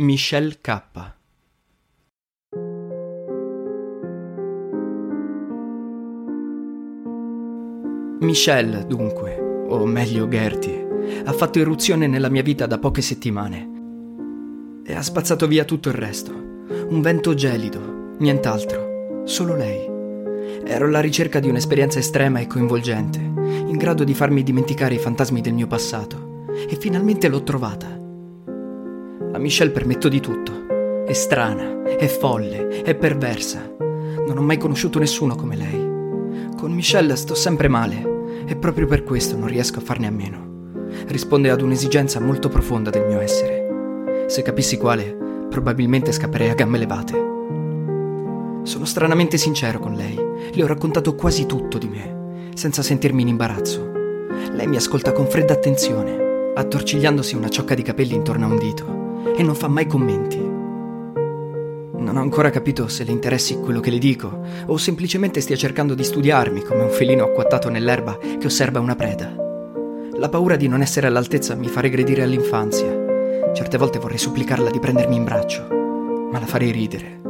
Michelle K. Michelle, dunque, o meglio Gertie, ha fatto irruzione nella mia vita da poche settimane e ha spazzato via tutto il resto. Un vento gelido, nient'altro, solo lei. Ero alla ricerca di un'esperienza estrema e coinvolgente, in grado di farmi dimenticare i fantasmi del mio passato, e finalmente l'ho trovata. Michelle permetto di tutto. È strana, è folle, è perversa. Non ho mai conosciuto nessuno come lei. Con Michelle sto sempre male e proprio per questo non riesco a farne a meno. Risponde ad un'esigenza molto profonda del mio essere. Se capissi quale, probabilmente scapperei a gambe levate. Sono stranamente sincero con lei. Le ho raccontato quasi tutto di me, senza sentirmi in imbarazzo. Lei mi ascolta con fredda attenzione, attorcigliandosi una ciocca di capelli intorno a un dito, e non fa mai commenti. Non ho ancora capito se le interessi quello che le dico o semplicemente stia cercando di studiarmi come un felino acquattato nell'erba che osserva una preda. La paura di non essere all'altezza mi fa regredire all'infanzia. Certe volte vorrei supplicarla di prendermi in braccio, ma la farei ridere.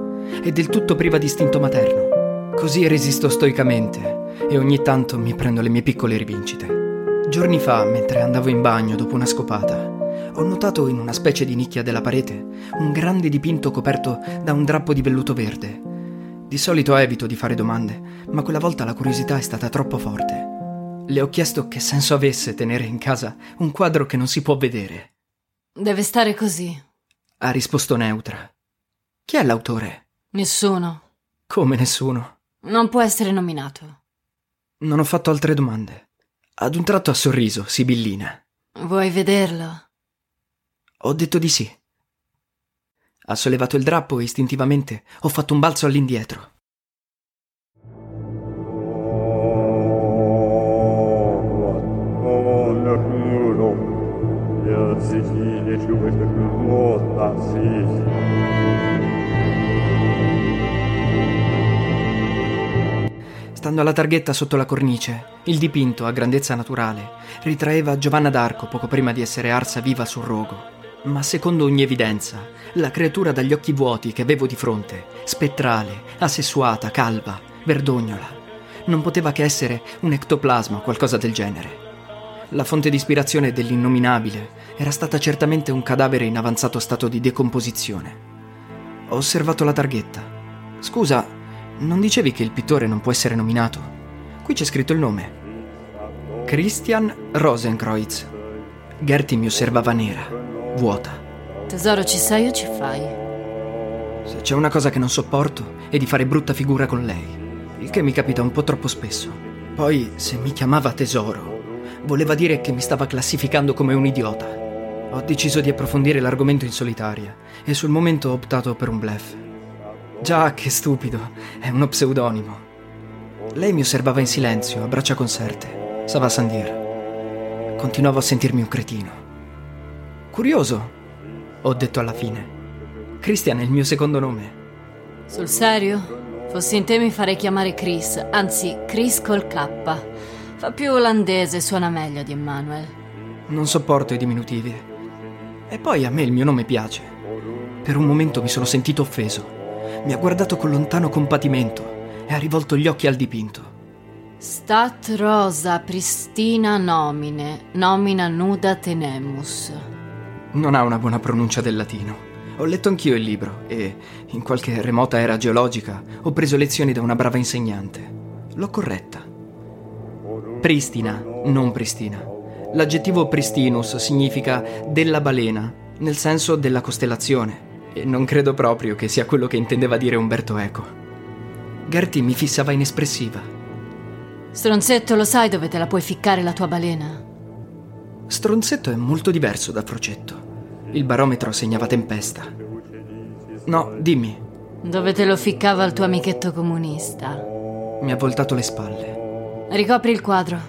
È del tutto priva di istinto materno. Così resisto stoicamente e ogni tanto mi prendo le mie piccole rivincite. Giorni fa, mentre andavo in bagno dopo una scopata, ho notato in una specie di nicchia della parete un grande dipinto coperto da un drappo di velluto verde. Di solito evito di fare domande, ma quella volta la curiosità è stata troppo forte. Le ho chiesto che senso avesse tenere in casa un quadro che non si può vedere. Deve stare così. Ha risposto neutra. Chi è l'autore? Nessuno. Come nessuno? Non può essere nominato. Non ho fatto altre domande. Ad un tratto ha sorriso, sibillina. Vuoi vederlo? Ho detto di sì. Ha sollevato il drappo e istintivamente ho fatto un balzo all'indietro. Stando alla targhetta sotto la cornice, il dipinto, a grandezza naturale, ritraeva Giovanna d'Arco poco prima di essere arsa viva sul rogo. Ma secondo ogni evidenza, la creatura dagli occhi vuoti che avevo di fronte, spettrale, asessuata, calva, verdognola, non poteva che essere un ectoplasma o qualcosa del genere. La fonte di ispirazione dell'innominabile era stata certamente un cadavere in avanzato stato di decomposizione. Ho osservato la targhetta. Scusa, non dicevi che il pittore non può essere nominato? Qui c'è scritto il nome. Christian Rosenkreuz. Gertie mi osservava nera vuota. Tesoro, ci sei o ci fai? Se c'è una cosa che non sopporto è di fare brutta figura con lei, il che mi capita un po' troppo spesso. Poi, se mi chiamava tesoro, voleva dire che mi stava classificando come un idiota. Ho deciso di approfondire l'argomento in solitaria e sul momento ho optato per un bluff. Già, che stupido, è uno pseudonimo. Lei mi osservava in silenzio, a braccia conserte. Sava Sandir. Continuavo a sentirmi un cretino. Curioso, ho detto alla fine. Christian è il mio secondo nome. Sul serio? Fossi in te mi farei chiamare Chris, anzi Chris col K. Fa più olandese, suona meglio di Emmanuel. Non sopporto i diminutivi. E poi a me il mio nome piace. Per un momento mi sono sentito offeso. Mi ha guardato con lontano compatimento e ha rivolto gli occhi al dipinto. Stat rosa pristina nomine, nomina nuda tenemus. Non ha una buona pronuncia del latino. Ho letto anch'io il libro e, in qualche remota era geologica, ho preso lezioni da una brava insegnante. L'ho corretta. Pristina, non pristina. L'aggettivo pristinus significa della balena, nel senso della costellazione, e non credo proprio che sia quello che intendeva dire Umberto Eco. Gertie mi fissava inespressiva. Stronzetto, lo sai dove te la puoi ficcare la tua balena? Stronzetto è molto diverso da Frocetto. Il barometro segnava tempesta. No, dimmi. Dove te lo ficcava il tuo amichetto comunista? Mi ha voltato le spalle. Ricopri il quadro.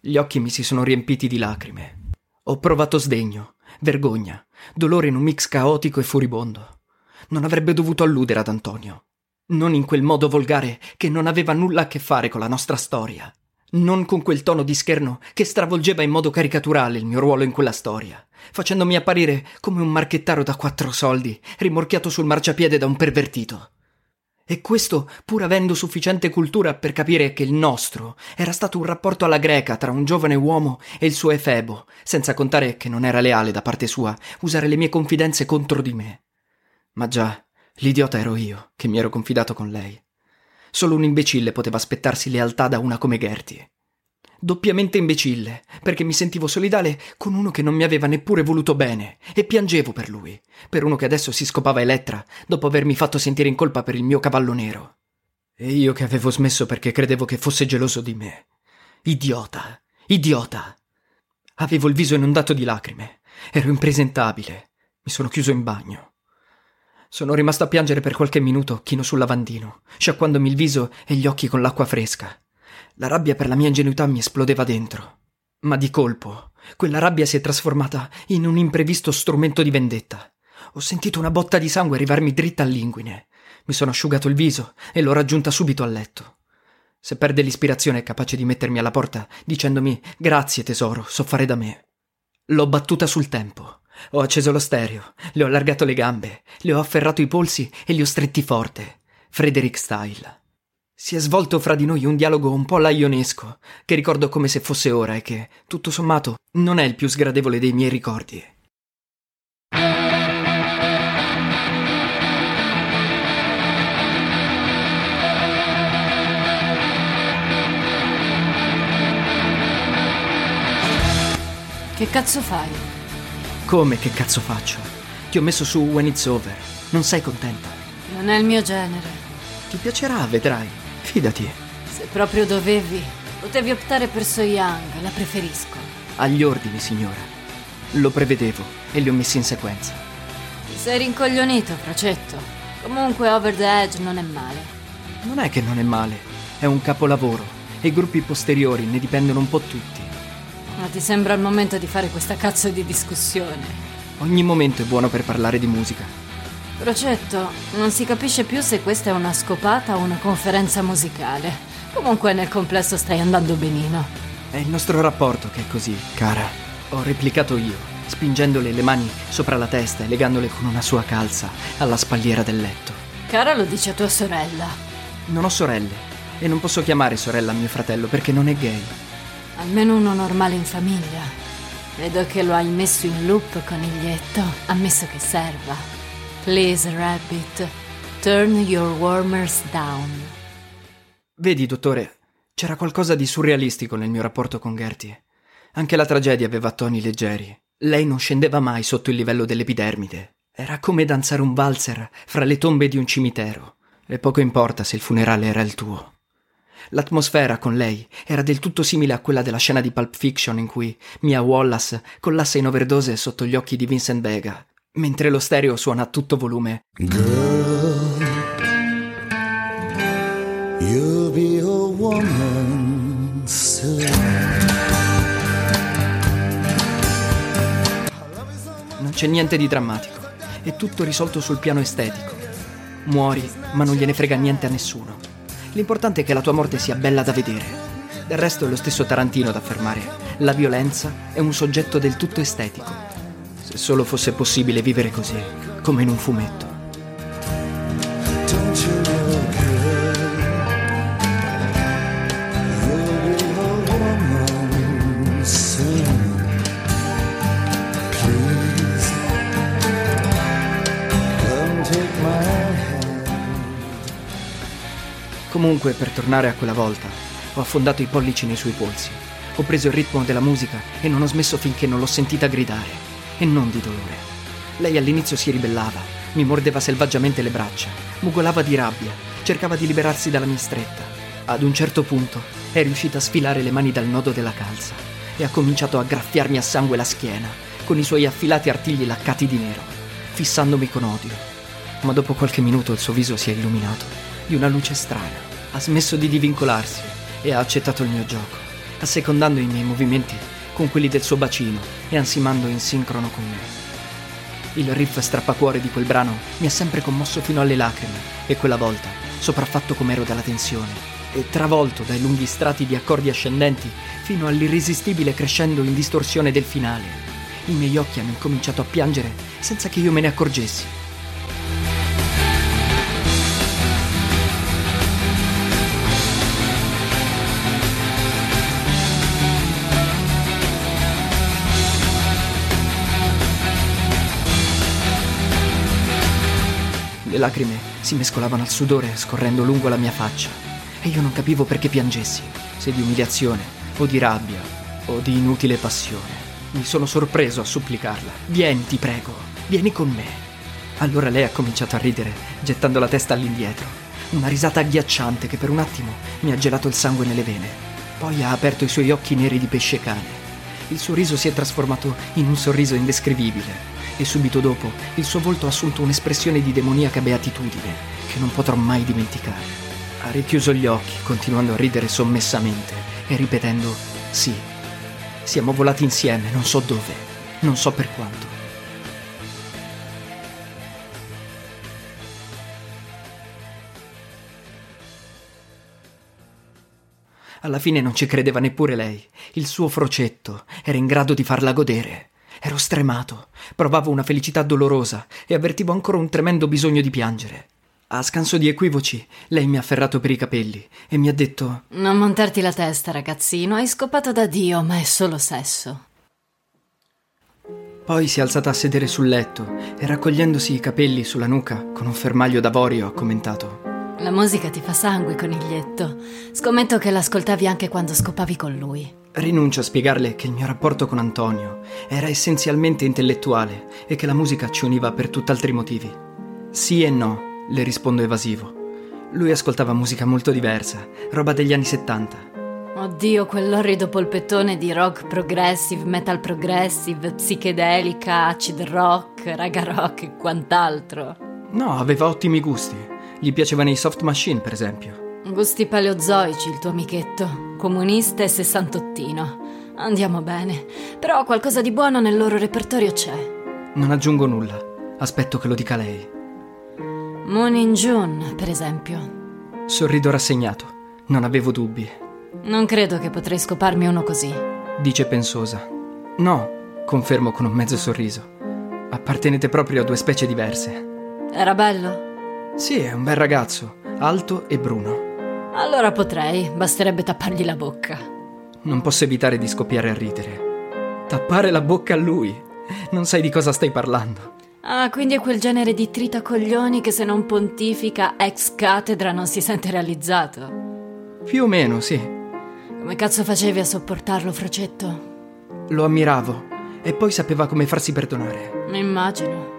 Gli occhi mi si sono riempiti di lacrime. Ho provato sdegno, vergogna, dolore in un mix caotico e furibondo. Non avrebbe dovuto alludere ad Antonio. Non in quel modo volgare che non aveva nulla a che fare con la nostra storia. Non con quel tono di scherno che stravolgeva in modo caricaturale il mio ruolo in quella storia, facendomi apparire come un marchettaro da quattro soldi, rimorchiato sul marciapiede da un pervertito. E questo pur avendo sufficiente cultura per capire che il nostro era stato un rapporto alla greca tra un giovane uomo e il suo efebo, senza contare che non era leale da parte sua usare le mie confidenze contro di me. Ma già, l'idiota ero io, che mi ero confidato con lei. Solo un imbecille poteva aspettarsi lealtà da una come Gertie. Doppiamente imbecille, perché mi sentivo solidale con uno che non mi aveva neppure voluto bene e piangevo per lui, per uno che adesso si scopava Elettra dopo avermi fatto sentire in colpa per il mio cavallo nero. E io che avevo smesso perché credevo che fosse geloso di me. Idiota, idiota. Avevo il viso inondato di lacrime, ero impresentabile, mi sono chiuso in bagno. Sono rimasto a piangere per qualche minuto, chino sul lavandino, sciacquandomi il viso e gli occhi con l'acqua fresca. La rabbia per la mia ingenuità mi esplodeva dentro. Ma di colpo, quella rabbia si è trasformata in un imprevisto strumento di vendetta. Ho sentito una botta di sangue arrivarmi dritta all'inguine. Mi sono asciugato il viso e l'ho raggiunta subito a letto. Se perde l'ispirazione è capace di mettermi alla porta dicendomi grazie tesoro, so fare da me. L'ho battuta sul tempo. Ho acceso lo stereo, le ho allargato le gambe, le ho afferrato i polsi e li ho stretti forte. Frederick Style. Si è svolto fra di noi un dialogo un po' laionesco, che ricordo come se fosse ora e che, tutto sommato, non è il più sgradevole dei miei ricordi. Che cazzo fai? Come che cazzo faccio? Ti ho messo su When It's Over. Non sei contenta? Non è il mio genere. Ti piacerà, vedrai. Fidati. Se proprio dovevi, potevi optare per So Young, la preferisco. Agli ordini, signora. Lo prevedevo e li ho messi in sequenza. Ti sei rincoglionito, Fracetto. Comunque Over the Edge non è male. Non è che non è male, è un capolavoro e i gruppi posteriori ne dipendono un po' tutti. Ma ti sembra il momento di fare questa cazzo di discussione? Ogni momento è buono per parlare di musica. Procetto, non si capisce più se questa è una scopata o una conferenza musicale. Comunque nel complesso stai andando benino. È il nostro rapporto che è così, cara. Ho replicato io, spingendole le mani sopra la testa e legandole con una sua calza alla spalliera del letto. Cara lo dice a tua sorella. Non ho sorelle e non posso chiamare sorella mio fratello perché non è gay. Almeno uno normale in famiglia. Vedo che lo hai messo in loop, coniglietto. Ammesso che serva. Please, Rabbit, turn your warmers down. Vedi, dottore, c'era qualcosa di surrealistico nel mio rapporto con Gertie. Anche la tragedia aveva toni leggeri. Lei non scendeva mai sotto il livello dell'epidermide. Era come danzare un valzer fra le tombe di un cimitero. E poco importa se il funerale era il tuo. L'atmosfera con lei era del tutto simile a quella della scena di Pulp Fiction in cui Mia Wallace collassa in overdose sotto gli occhi di Vincent Vega, mentre lo stereo suona a tutto volume. Girl, you'll be a woman soon. Non c'è niente di drammatico, è tutto risolto sul piano estetico. Muori, ma non gliene frega niente a nessuno. L'importante è che la tua morte sia bella da vedere. Del resto è lo stesso Tarantino ad affermare, la violenza è un soggetto del tutto estetico. Se solo fosse possibile vivere così, come in un fumetto. Comunque, per tornare a quella volta, ho affondato i pollici nei suoi polsi. Ho preso il ritmo della musica e non ho smesso finché non l'ho sentita gridare. E non di dolore. Lei all'inizio si ribellava, mi mordeva selvaggiamente le braccia, mugolava di rabbia, cercava di liberarsi dalla mia stretta. Ad un certo punto è riuscita a sfilare le mani dal nodo della calza e ha cominciato a graffiarmi a sangue la schiena con i suoi affilati artigli laccati di nero, fissandomi con odio. Ma dopo qualche minuto il suo viso si è illuminato di una luce strana. Ha smesso di divincolarsi e ha accettato il mio gioco, assecondando i miei movimenti con quelli del suo bacino e ansimando in sincrono con me. Il riff strappacuore di quel brano mi ha sempre commosso fino alle lacrime e quella volta, sopraffatto com'ero dalla tensione, e travolto dai lunghi strati di accordi ascendenti fino all'irresistibile crescendo in distorsione del finale. I miei occhi hanno incominciato a piangere senza che io me ne accorgessi. Le lacrime si mescolavano al sudore scorrendo lungo la mia faccia e io non capivo perché piangessi, se di umiliazione o di rabbia o di inutile passione. Mi sono sorpreso a supplicarla. Vieni, ti prego, vieni con me. Allora lei ha cominciato a ridere, gettando la testa all'indietro. Una risata agghiacciante che per un attimo mi ha gelato il sangue nelle vene. Poi ha aperto i suoi occhi neri di pesce cane. Il suo riso si è trasformato in un sorriso indescrivibile e subito dopo il suo volto ha assunto un'espressione di demoniaca beatitudine che non potrò mai dimenticare. Ha richiuso gli occhi, continuando a ridere sommessamente e ripetendo sì. Siamo volati insieme, non so dove, non so per quanto. Alla fine non ci credeva neppure lei. Il suo frocetto era in grado di farla godere. Ero stremato, provavo una felicità dolorosa e avvertivo ancora un tremendo bisogno di piangere. A scanso di equivoci, lei mi ha afferrato per i capelli e mi ha detto: Non montarti la testa, ragazzino, hai scopato da Dio, ma è solo sesso. Poi si è alzata a sedere sul letto e raccogliendosi i capelli sulla nuca con un fermaglio d'avorio ha commentato: La musica ti fa sangue, coniglietto. Scommetto che l'ascoltavi anche quando scopavi con lui. Rinuncio a spiegarle che il mio rapporto con Antonio era essenzialmente intellettuale e che la musica ci univa per tutt'altri motivi. Sì e no, le rispondo evasivo. Lui ascoltava musica molto diversa, roba degli anni 70. Oddio, quell'orrido polpettone di rock progressive, metal progressive, psichedelica, acid rock, raga rock e quant'altro. No, aveva ottimi gusti. Gli piacevano i soft machine, per esempio. Gusti paleozoici, il tuo amichetto. Comunista e sessantottino. Andiamo bene. Però qualcosa di buono nel loro repertorio c'è. Non aggiungo nulla. Aspetto che lo dica lei. Moon in June, per esempio. Sorrido rassegnato. Non avevo dubbi. Non credo che potrei scoparmi uno così. Dice pensosa. No, confermo con un mezzo sorriso. Appartenete proprio a due specie diverse. Era bello? Sì, è un bel ragazzo, alto e bruno. Allora potrei, basterebbe tappargli la bocca. Non posso evitare di scoppiare a ridere. Tappare la bocca a lui? Non sai di cosa stai parlando. Ah, quindi è quel genere di tritacoglioni che se non pontifica ex cattedra non si sente realizzato. Più o meno, sì. Come cazzo facevi a sopportarlo, Frocetto? Lo ammiravo e poi sapeva come farsi perdonare. Immagino.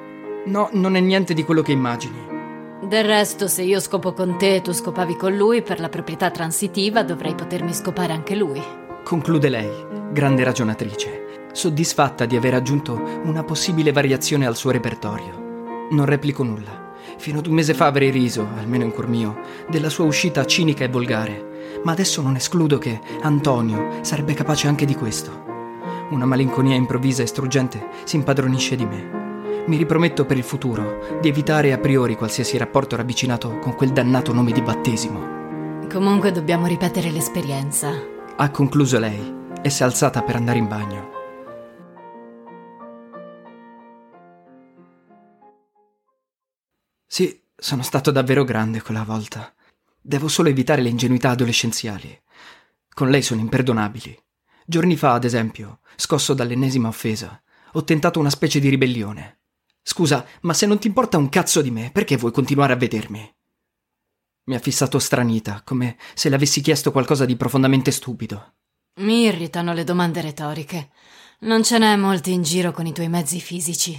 No, non è niente di quello che immagini. Del resto, se io scopo con te e tu scopavi con lui, per la proprietà transitiva dovrei potermi scopare anche lui. Conclude lei, grande ragionatrice, soddisfatta di aver aggiunto una possibile variazione al suo repertorio. Non replico nulla. Fino ad un mese fa avrei riso, almeno in cuor mio, della sua uscita cinica e volgare, ma adesso non escludo che Antonio sarebbe capace anche di questo. Una malinconia improvvisa e struggente si impadronisce di me. Mi riprometto per il futuro di evitare a priori qualsiasi rapporto ravvicinato con quel dannato nome di battesimo. Comunque dobbiamo ripetere l'esperienza. Ha concluso lei e si è alzata per andare in bagno. Sì, sono stato davvero grande quella volta. Devo solo evitare le ingenuità adolescenziali. Con lei sono imperdonabili. Giorni fa, ad esempio, scosso dall'ennesima offesa, ho tentato una specie di ribellione. Scusa, ma se non ti importa un cazzo di me, perché vuoi continuare a vedermi? Mi ha fissato stranita, come se le avessi chiesto qualcosa di profondamente stupido. Mi irritano le domande retoriche. Non ce n'è molti in giro con i tuoi mezzi fisici.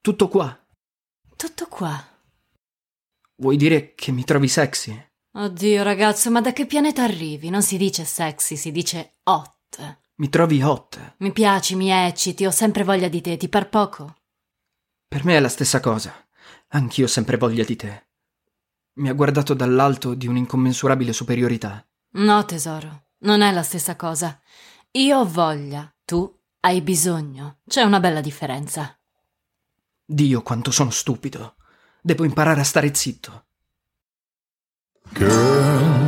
Tutto qua. Tutto qua. Vuoi dire che mi trovi sexy? Oddio, ragazzo, ma da che pianeta arrivi? Non si dice sexy, si dice hot. Mi trovi hot? Mi piaci, mi ecciti, ho sempre voglia di te, ti par poco? Per me è la stessa cosa. Anch'io ho sempre voglia di te. Mi ha guardato dall'alto di un'incommensurabile superiorità. No, tesoro, non è la stessa cosa. Io ho voglia, tu hai bisogno. C'è una bella differenza. Dio, quanto sono stupido. Devo imparare a stare zitto. Girl,